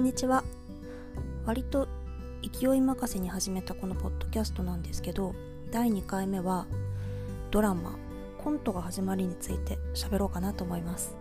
んにちは。割と勢い任せに始めたこのポッドキャストなんですけど第2回目はドラマコントが始まりについて喋ろうかなと思います。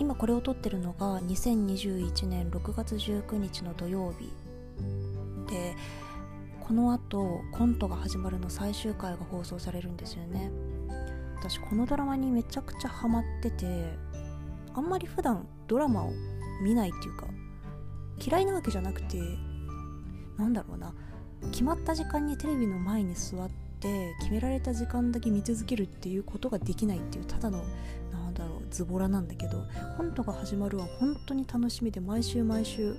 今これを撮ってるのが2021年6月19日の土曜日。でこの後コントが始まるの最終回が放送されるんですよね。私このドラマにめちゃくちゃハマっててあんまり普段ドラマを見ないっていうか嫌いなわけじゃなくてなんだろうな。決まった時間にテレビの前に座って決められた時間だけ見続けるっていうことができないっていうただのなんだろうズボラなんだけどコントが始まるは本当に楽しみで毎週毎週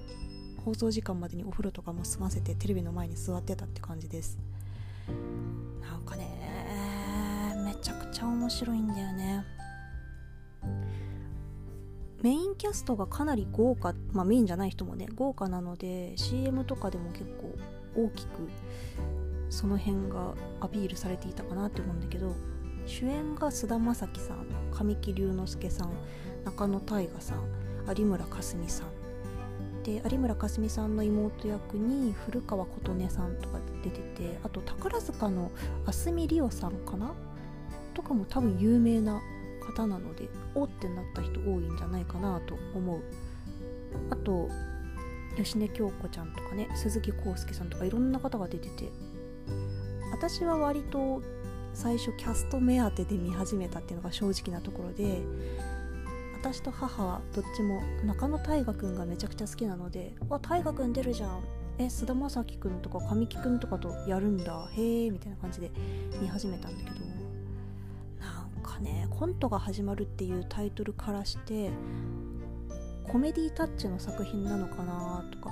放送時間までにお風呂とかも済ませてテレビの前に座ってたって感じです。なんかねめちゃくちゃ面白いんだよね。メインキャストがかなり豪華まあメインじゃない人もね豪華なので CM とかでも結構大きくその辺がアピールされていたかなって思うんだけど主演が菅田将暉さん神木隆之介さん中野大河さん有村架純さん。で有村架純さんの妹役に古川琴音さんとか出ててあと宝塚の明日海りおさんかな？とかも多分有名な方なのでおってなった人多いんじゃないかなと思う。あと芳根京子ちゃんとかね鈴木浩介さんとかいろんな方が出てて私は割と最初キャスト目当てで見始めたっていうのが正直なところで私と母はどっちも中野大河くんがめちゃくちゃ好きなので「わ大河くん出るじゃん。え菅田将暉くんとか神木くんとかとやるんだ。へえ」みたいな感じで見始めたんだけどねコントが始まるっていうタイトルからしてコメディタッチの作品なのかなとか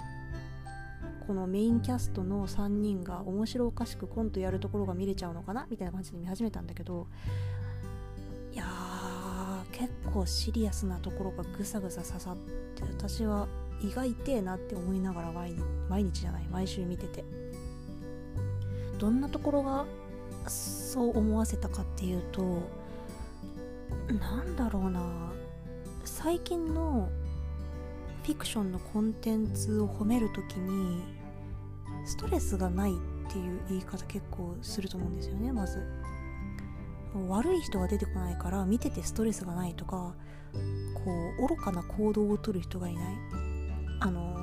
このメインキャストの3人が面白おかしくコントやるところが見れちゃうのかなみたいな感じで見始めたんだけどいや結構シリアスなところがぐさぐさ刺さって私は胃が痛えなって思いながら毎日毎日じゃない毎週見てて。どんなところがそう思わせたかっていうとなんだろうな。最近のフィクションのコンテンツを褒める時にストレスがないっていう言い方結構すると思うんですよねまず。悪い人が出てこないから見ててストレスがないとかこう愚かな行動をとる人がいない。あの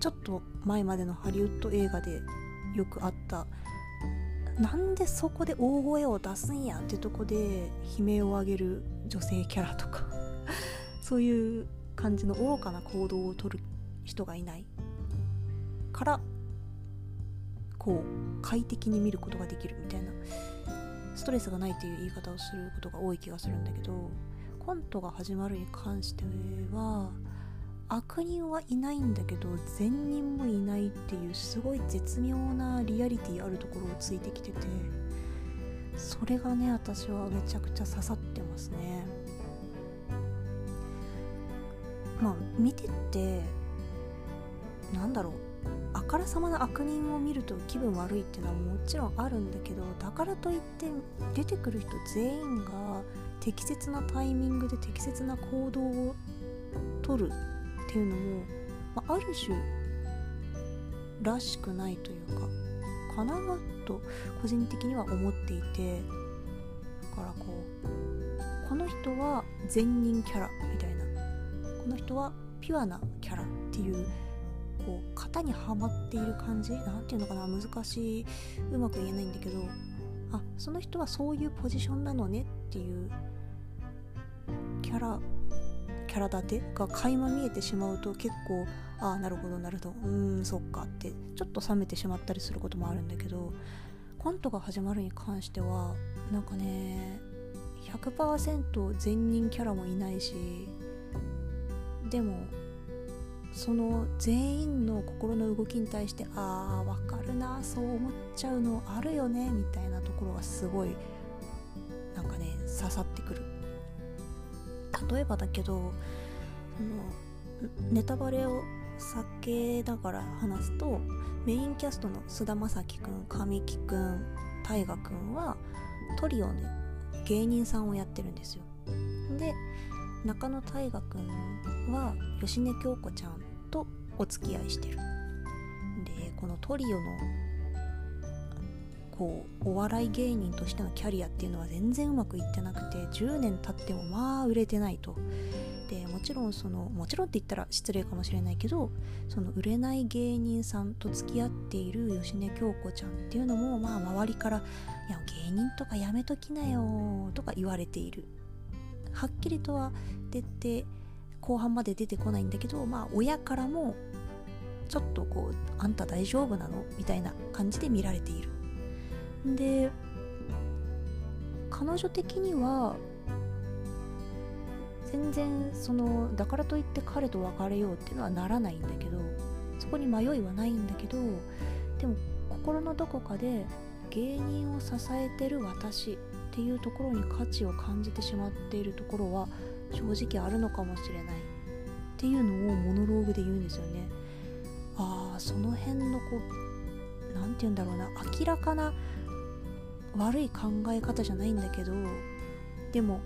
ちょっと前までのハリウッド映画でよくあったなんでそこで大声を出すんやってとこで悲鳴を上げる女性キャラとか そういう感じの愚かな行動をとる人がいない。からこう快適に見ることができるみたいな。ストレスがないという言い方をすることが多い気がするんだけどコントが始まるに関しては悪人はいないんだけど善人もいないっていうすごい絶妙なリアリティあるところをついてきててそれがね私はめちゃくちゃ刺さってますね。まあ見てってなんだろう。あからさまな悪人を見ると気分悪いっていうのはもちろんあるんだけどだからといって出てくる人全員が適切なタイミングで適切な行動をとるっていうのも、まあ、ある種らしくないというかかなと個人的には思っていてだからこうこの人は善人キャラみたいなこの人はピュアなキャラっていうこう型にはまっている感じなんていうのかな難しいうまく言えないんだけどあその人はそういうポジションなのねっていうキャラキャラ立てが垣間見えてしまうと結構ああなるほどなるほど。うーんそっかってちょっと冷めてしまったりすることもあるんだけどコントが始まるに関してはなんかね100%善人キャラもいないしでもその全員の心の動きに対してああわかるなそう思っちゃうのあるよねみたいなところがすごいなんかね刺さっ例えばだけどそのネタバレを避けながら話すとメインキャストの菅田将暉くん神木くん大河くんはトリオで芸人さんをやってるんですよ。で中野大河くんは芳根京子ちゃんとお付き合いしてる。でこのトリオのこうお笑い芸人としてのキャリアっていうのは全然うまくいってなくて10年経ってもまあ売れてないと。でもちろんそのもちろんって言ったら失礼かもしれないけどその売れない芸人さんと付き合っている芳根京子ちゃんっていうのもまあ周りから「いや芸人とかやめときなよ」とか言われている。はっきりとは出て後半まで出てこないんだけどまあ親からもちょっとこう「あんた大丈夫なの?」みたいな感じで見られている。で彼女的には全然そのだからといって彼と別れようっていうのはならないんだけどそこに迷いはないんだけどでも心のどこかで芸人を支えてる私っていうところに価値を感じてしまっているところは正直あるのかもしれないっていうのをモノローグで言うんですよね。ああその辺のこう何て言うんだろうな明らかな悪い考え方じゃないんだけどでも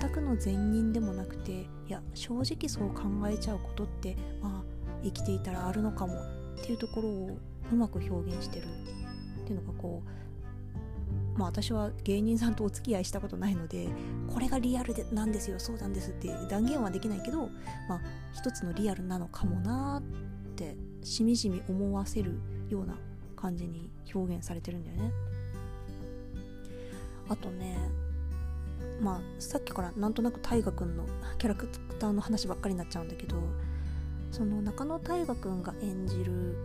全くの善人でもなくていや正直そう考えちゃうことってまあ生きていたらあるのかもっていうところをうまく表現してるっていうのがこうまあ私は芸人さんとお付き合いしたことないのでこれがリアルでなんですよそうなんですって断言はできないけどまあ一つのリアルなのかもなってしみじみ思わせるような感じに表現されてるんだよね。あとねまあさっきからなんとなく大河君のキャラクターの話ばっかりになっちゃうんだけどその中野大河君が演じる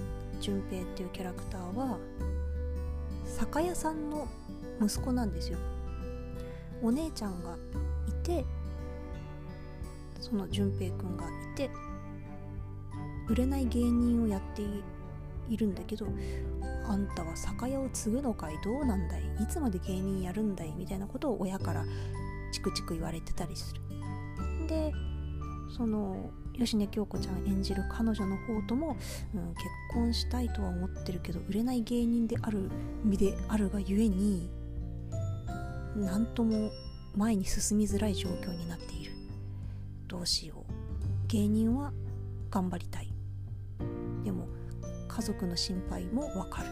淳平っていうキャラクターは酒屋さんの息子なんですよ。お姉ちゃんがいてその淳平くんがいて売れない芸人をやっていいるんだけどあんたは酒屋を継ぐのかい？どうなんだい？いつまで芸人やるんだい？みたいなことを親からチクチク言われてたりする。でその芳根京子ちゃん演じる彼女の方とも、うん、結婚したいとは思ってるけど売れない芸人である身であるがゆえに何とも前に進みづらい状況になっている。どうしよう。芸人は頑張りたい。家族の心配もわかる。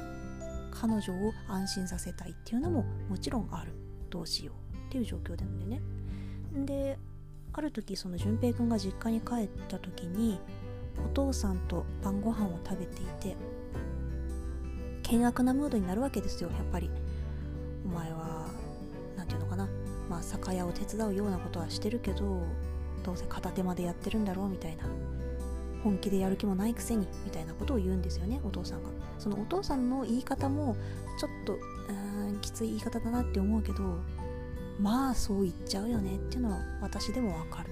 彼女を安心させたいっていうのももちろんある。どうしようっていう状況なんでね。である時その淳平くんが実家に帰った時にお父さんと晩ご飯を食べていて険悪なムードになるわけですよやっぱり。お前は何て言うのかな。まあ酒屋を手伝うようなことはしてるけどどうせ片手までやってるんだろうみたいな。本気でやる気もないくせにみたいなことを言うんですよねお父さんが。そのお父さんの言い方もちょっとうんきつい言い方だなって思うけどまあそう言っちゃうよねっていうのは私でもわかる。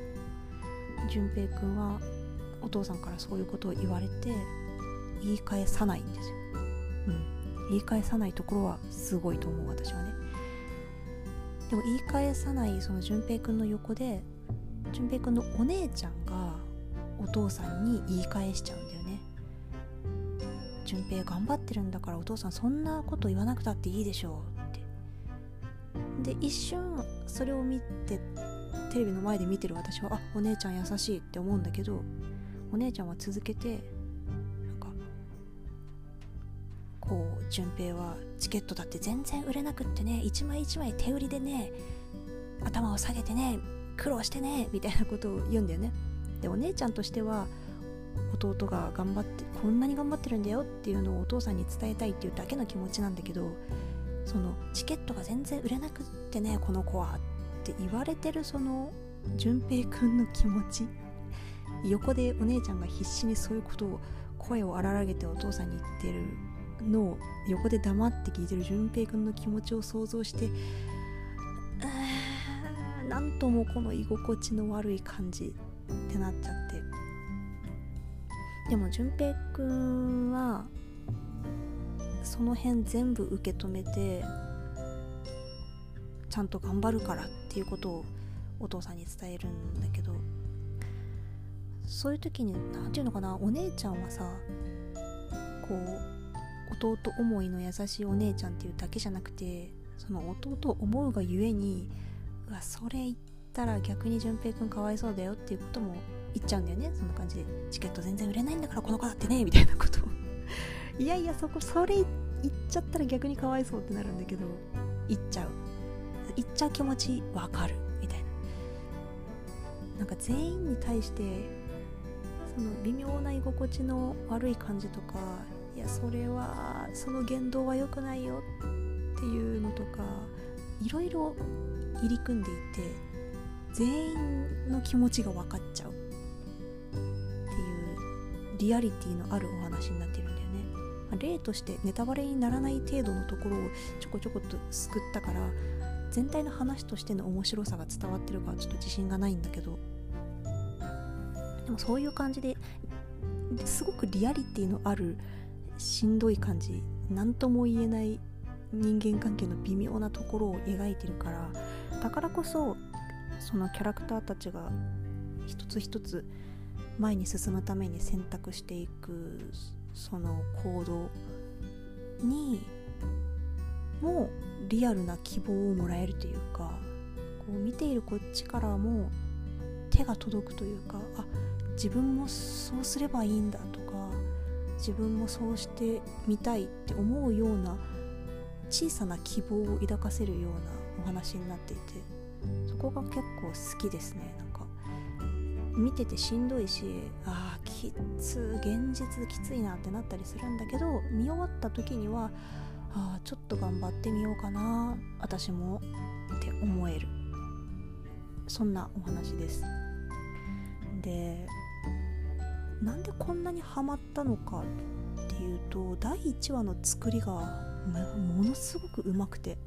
淳平くんはお父さんからそういうことを言われて言い返さないんですよ。うん。言い返さないところはすごいと思う私はね。でも言い返さないその淳平くんの横で淳平くんのお姉ちゃんお父さんに言い返しちゃうんだよね。純平頑張ってるんだからお父さんそんなこと言わなくたっていいでしょうって。で一瞬それを見てテレビの前で見てる私はあお姉ちゃん優しいって思うんだけどお姉ちゃんは続けてなんかこう純平はチケットだって全然売れなくってね一枚一枚手売りでね頭を下げてね苦労してねみたいなことを言うんだよね。でお姉ちゃんとしては弟が頑張ってこんなに頑張ってるんだよっていうのをお父さんに伝えたいっていうだけの気持ちなんだけどそのチケットが全然売れなくってねこの子はって言われてるその淳平くんの気持ち。横でお姉ちゃんが必死にそういうことを声を荒らげてお父さんに言ってるのを横で黙って聞いてる淳平くんの気持ちを想像してなんともこの居心地の悪い感じ。ってなっちゃって。でも淳平くんはその辺全部受け止めてちゃんと頑張るからっていうことをお父さんに伝えるんだけどそういう時に何て言うのかなお姉ちゃんはさこう弟思いの優しいお姉ちゃんっていうだけじゃなくてその弟を思うがゆえにうわそれ言ったら逆に淳平くんかわいそうだよっていうことも言っちゃうんだよね。そんな感じで。チケット全然売れないんだからこの子だってねみたいなこと。いやいやそこそれ言っちゃったら逆にかわいそうってなるんだけど。言っちゃう。言っちゃう気持ちわかる。みたいな。なんか全員に対してその微妙な居心地の悪い感じとかいやそれはその言動は良くないよっていうのとかいろいろ入り組んでいて全員の気持ちが分かっちゃう。っていうリアリティのあるお話になってるんだよね、ま、例としてネタバレにならない程度のところをちょこちょこっと救ったから全体の話としての面白さが伝わってるかはちょっと自信がないんだけど。でもそういう感じですごくリアリティのあるしんどい感じ何とも言えない人間関係の微妙なところを描いてるからだからこそそのキャラクターたちが一つ一つ前に進むために選択していくその行動にもリアルな希望をもらえるというかこう見ているこっちからも手が届くというかあ自分もそうすればいいんだとか自分もそうしてみたいって思うような小さな希望を抱かせるようなお話になっていてそこが結構好きですね。なんか見ててしんどいしああきつ現実きついなってなったりするんだけど見終わった時にはああちょっと頑張ってみようかな私もって思える。そんなお話です。でなんでこんなにハマったのかっていうと第1話の作りがものすごくうまくて。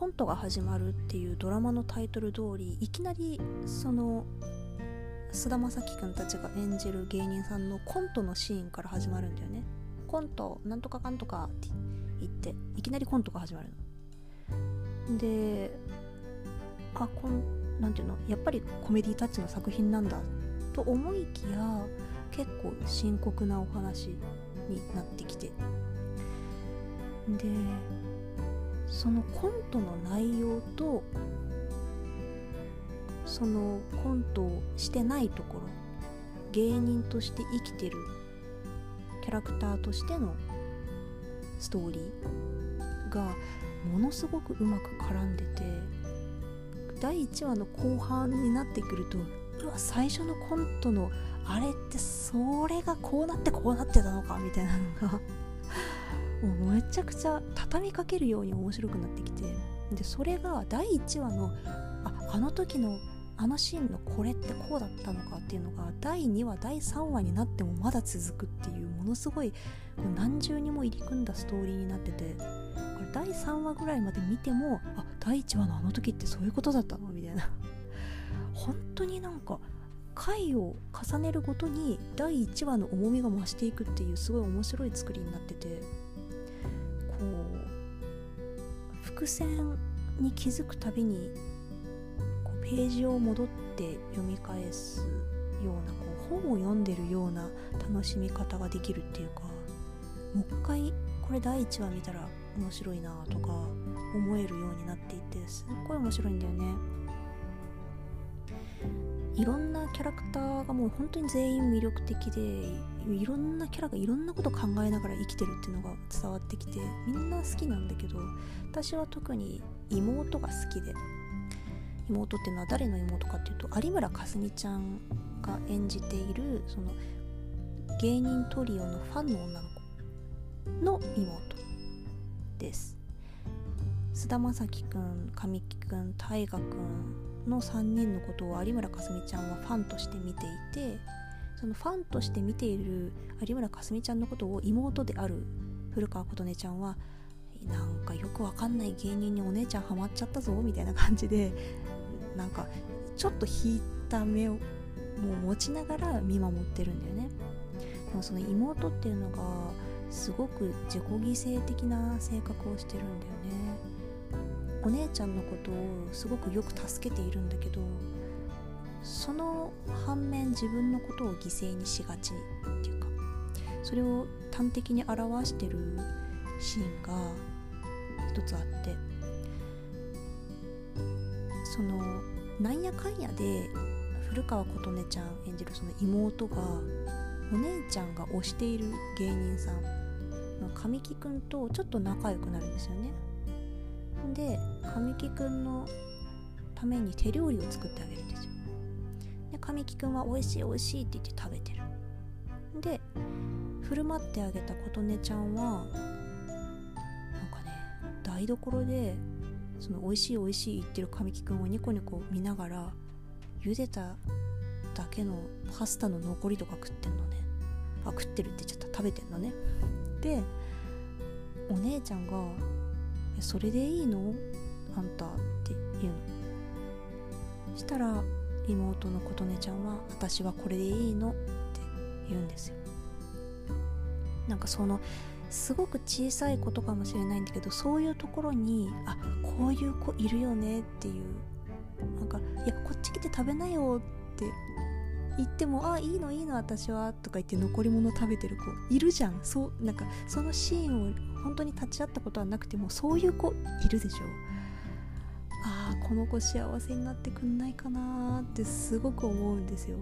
コントが始まるっていうドラマのタイトル通りいきなりその菅田将暉くんたちが演じる芸人さんのコントのシーンから始まるんだよね。コントなんとかかんとかって言っていきなりコントが始まるの。であこんなんていうのやっぱりコメディタッチの作品なんだと思いきや結構深刻なお話になってきて。でそのコントの内容とそのコントをしてないところ芸人として生きてるキャラクターとしてのストーリーがものすごくうまく絡んでて第1話の後半になってくるとうわ最初のコントのあれってそれがこうなってこうなってたのかみたいなのがもうめちゃくちゃ畳みかけるように面白くなってきてでそれが第1話のああの時のあのシーンのこれってこうだったのかっていうのが第2話第3話になってもまだ続くっていうものすごい何重にも入り組んだストーリーになっててこれ第3話ぐらいまで見てもあ第1話のあの時ってそういうことだったのみたいな。本当になんか回を重ねるごとに第1話の重みが増していくっていうすごい面白い作りになってて。伏線に気づくたびにこうページを戻って読み返すようなこう本を読んでるような楽しみ方ができるっていうかもう一回これ第1話見たら面白いなとか思えるようになっていてすっごい面白いんだよね。いろんなキャラクターがもう本当に全員魅力的でいろんなキャラがいろんなこと考えながら生きてるっていうのが伝わってきてみんな好きなんだけど私は特に妹が好きで妹っていうのは誰の妹かっていうと有村架純ちゃんが演じているその芸人トリオのファンの女の子の妹です。菅田将暉くん神木くん大河くんの3人のことを有村架純ちゃんはファンとして見ていてそのファンとして見ている有村架純ちゃんのことを妹である古川琴音ちゃんはなんかよくわかんない芸人にお姉ちゃんハマっちゃったぞみたいな感じでなんかちょっと引いた目をもう持ちながら見守ってるんだよね。でもその妹っていうのがすごく自己犠牲的な性格をしてるんだよね。お姉ちゃんのことをすごくよく助けているんだけどその反面自分のことを犠牲にしがちっていうかそれを端的に表してるシーンが一つあってそのなんやかんやで古川琴音ちゃん演じるその妹がお姉ちゃんが推している芸人さんの神木くんとちょっと仲良くなるんですよね。で神木くんのために手料理を作ってあげるんですよ。で神木くんは美味しい美味しいって言って食べてる。で振る舞ってあげた琴音ちゃんはなんかね台所でその美味しい美味しい言ってる神木くんをニコニコ見ながら茹でただけのパスタの残りとか食ってんのね。あ食ってるって言っちゃった。食べてんのね。でお姉ちゃんが「それでいいのあんた」って言うの。したら妹の琴音ちゃんは「私はこれでいいの」って言うんですよ。なんかそのすごく小さいことかもしれないんだけどそういうところにあこういう子いるよねっていう。なんか「いやこっち来て食べなよ」って言っても「あいいのいいの私は」とか言って残り物食べてる子いるじゃん。そうなんかそのシーンを本当に立ち会ったことはなくてもそういう子いるでしょああこの子幸せになってくんないかなってすごく思うんですよ。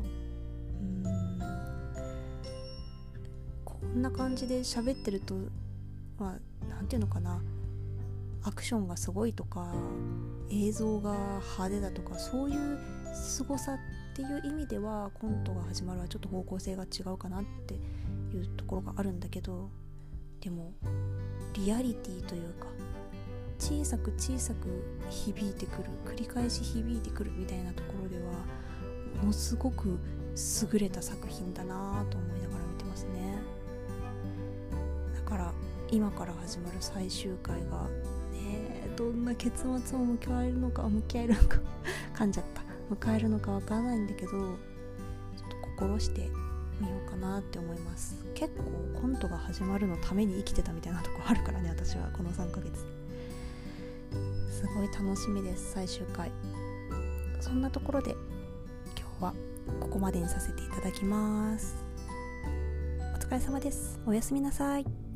うん。こんな感じで喋ってるとまあ何て言うのかな。アクションがすごいとか映像が派手だとかそういう凄さっていう意味ではコントが始まるはちょっと方向性が違うかなっていうところがあるんだけどでもリアリティというか小さく小さく響いてくる繰り返し響いてくるみたいなところではものすごく優れた作品だなと思いながら見てますね。だから今から始まる最終回がねどんな結末を迎えるのか迎えるのか 噛んじゃった。迎えるのかわからないんだけどちょっと心してみようかなって思います。結構コントが始まるのために生きてたみたいなとこあるからね私はこの3ヶ月。すごい楽しみです最終回。そんなところで今日はここまでにさせていただきます。お疲れ様です。おやすみなさい。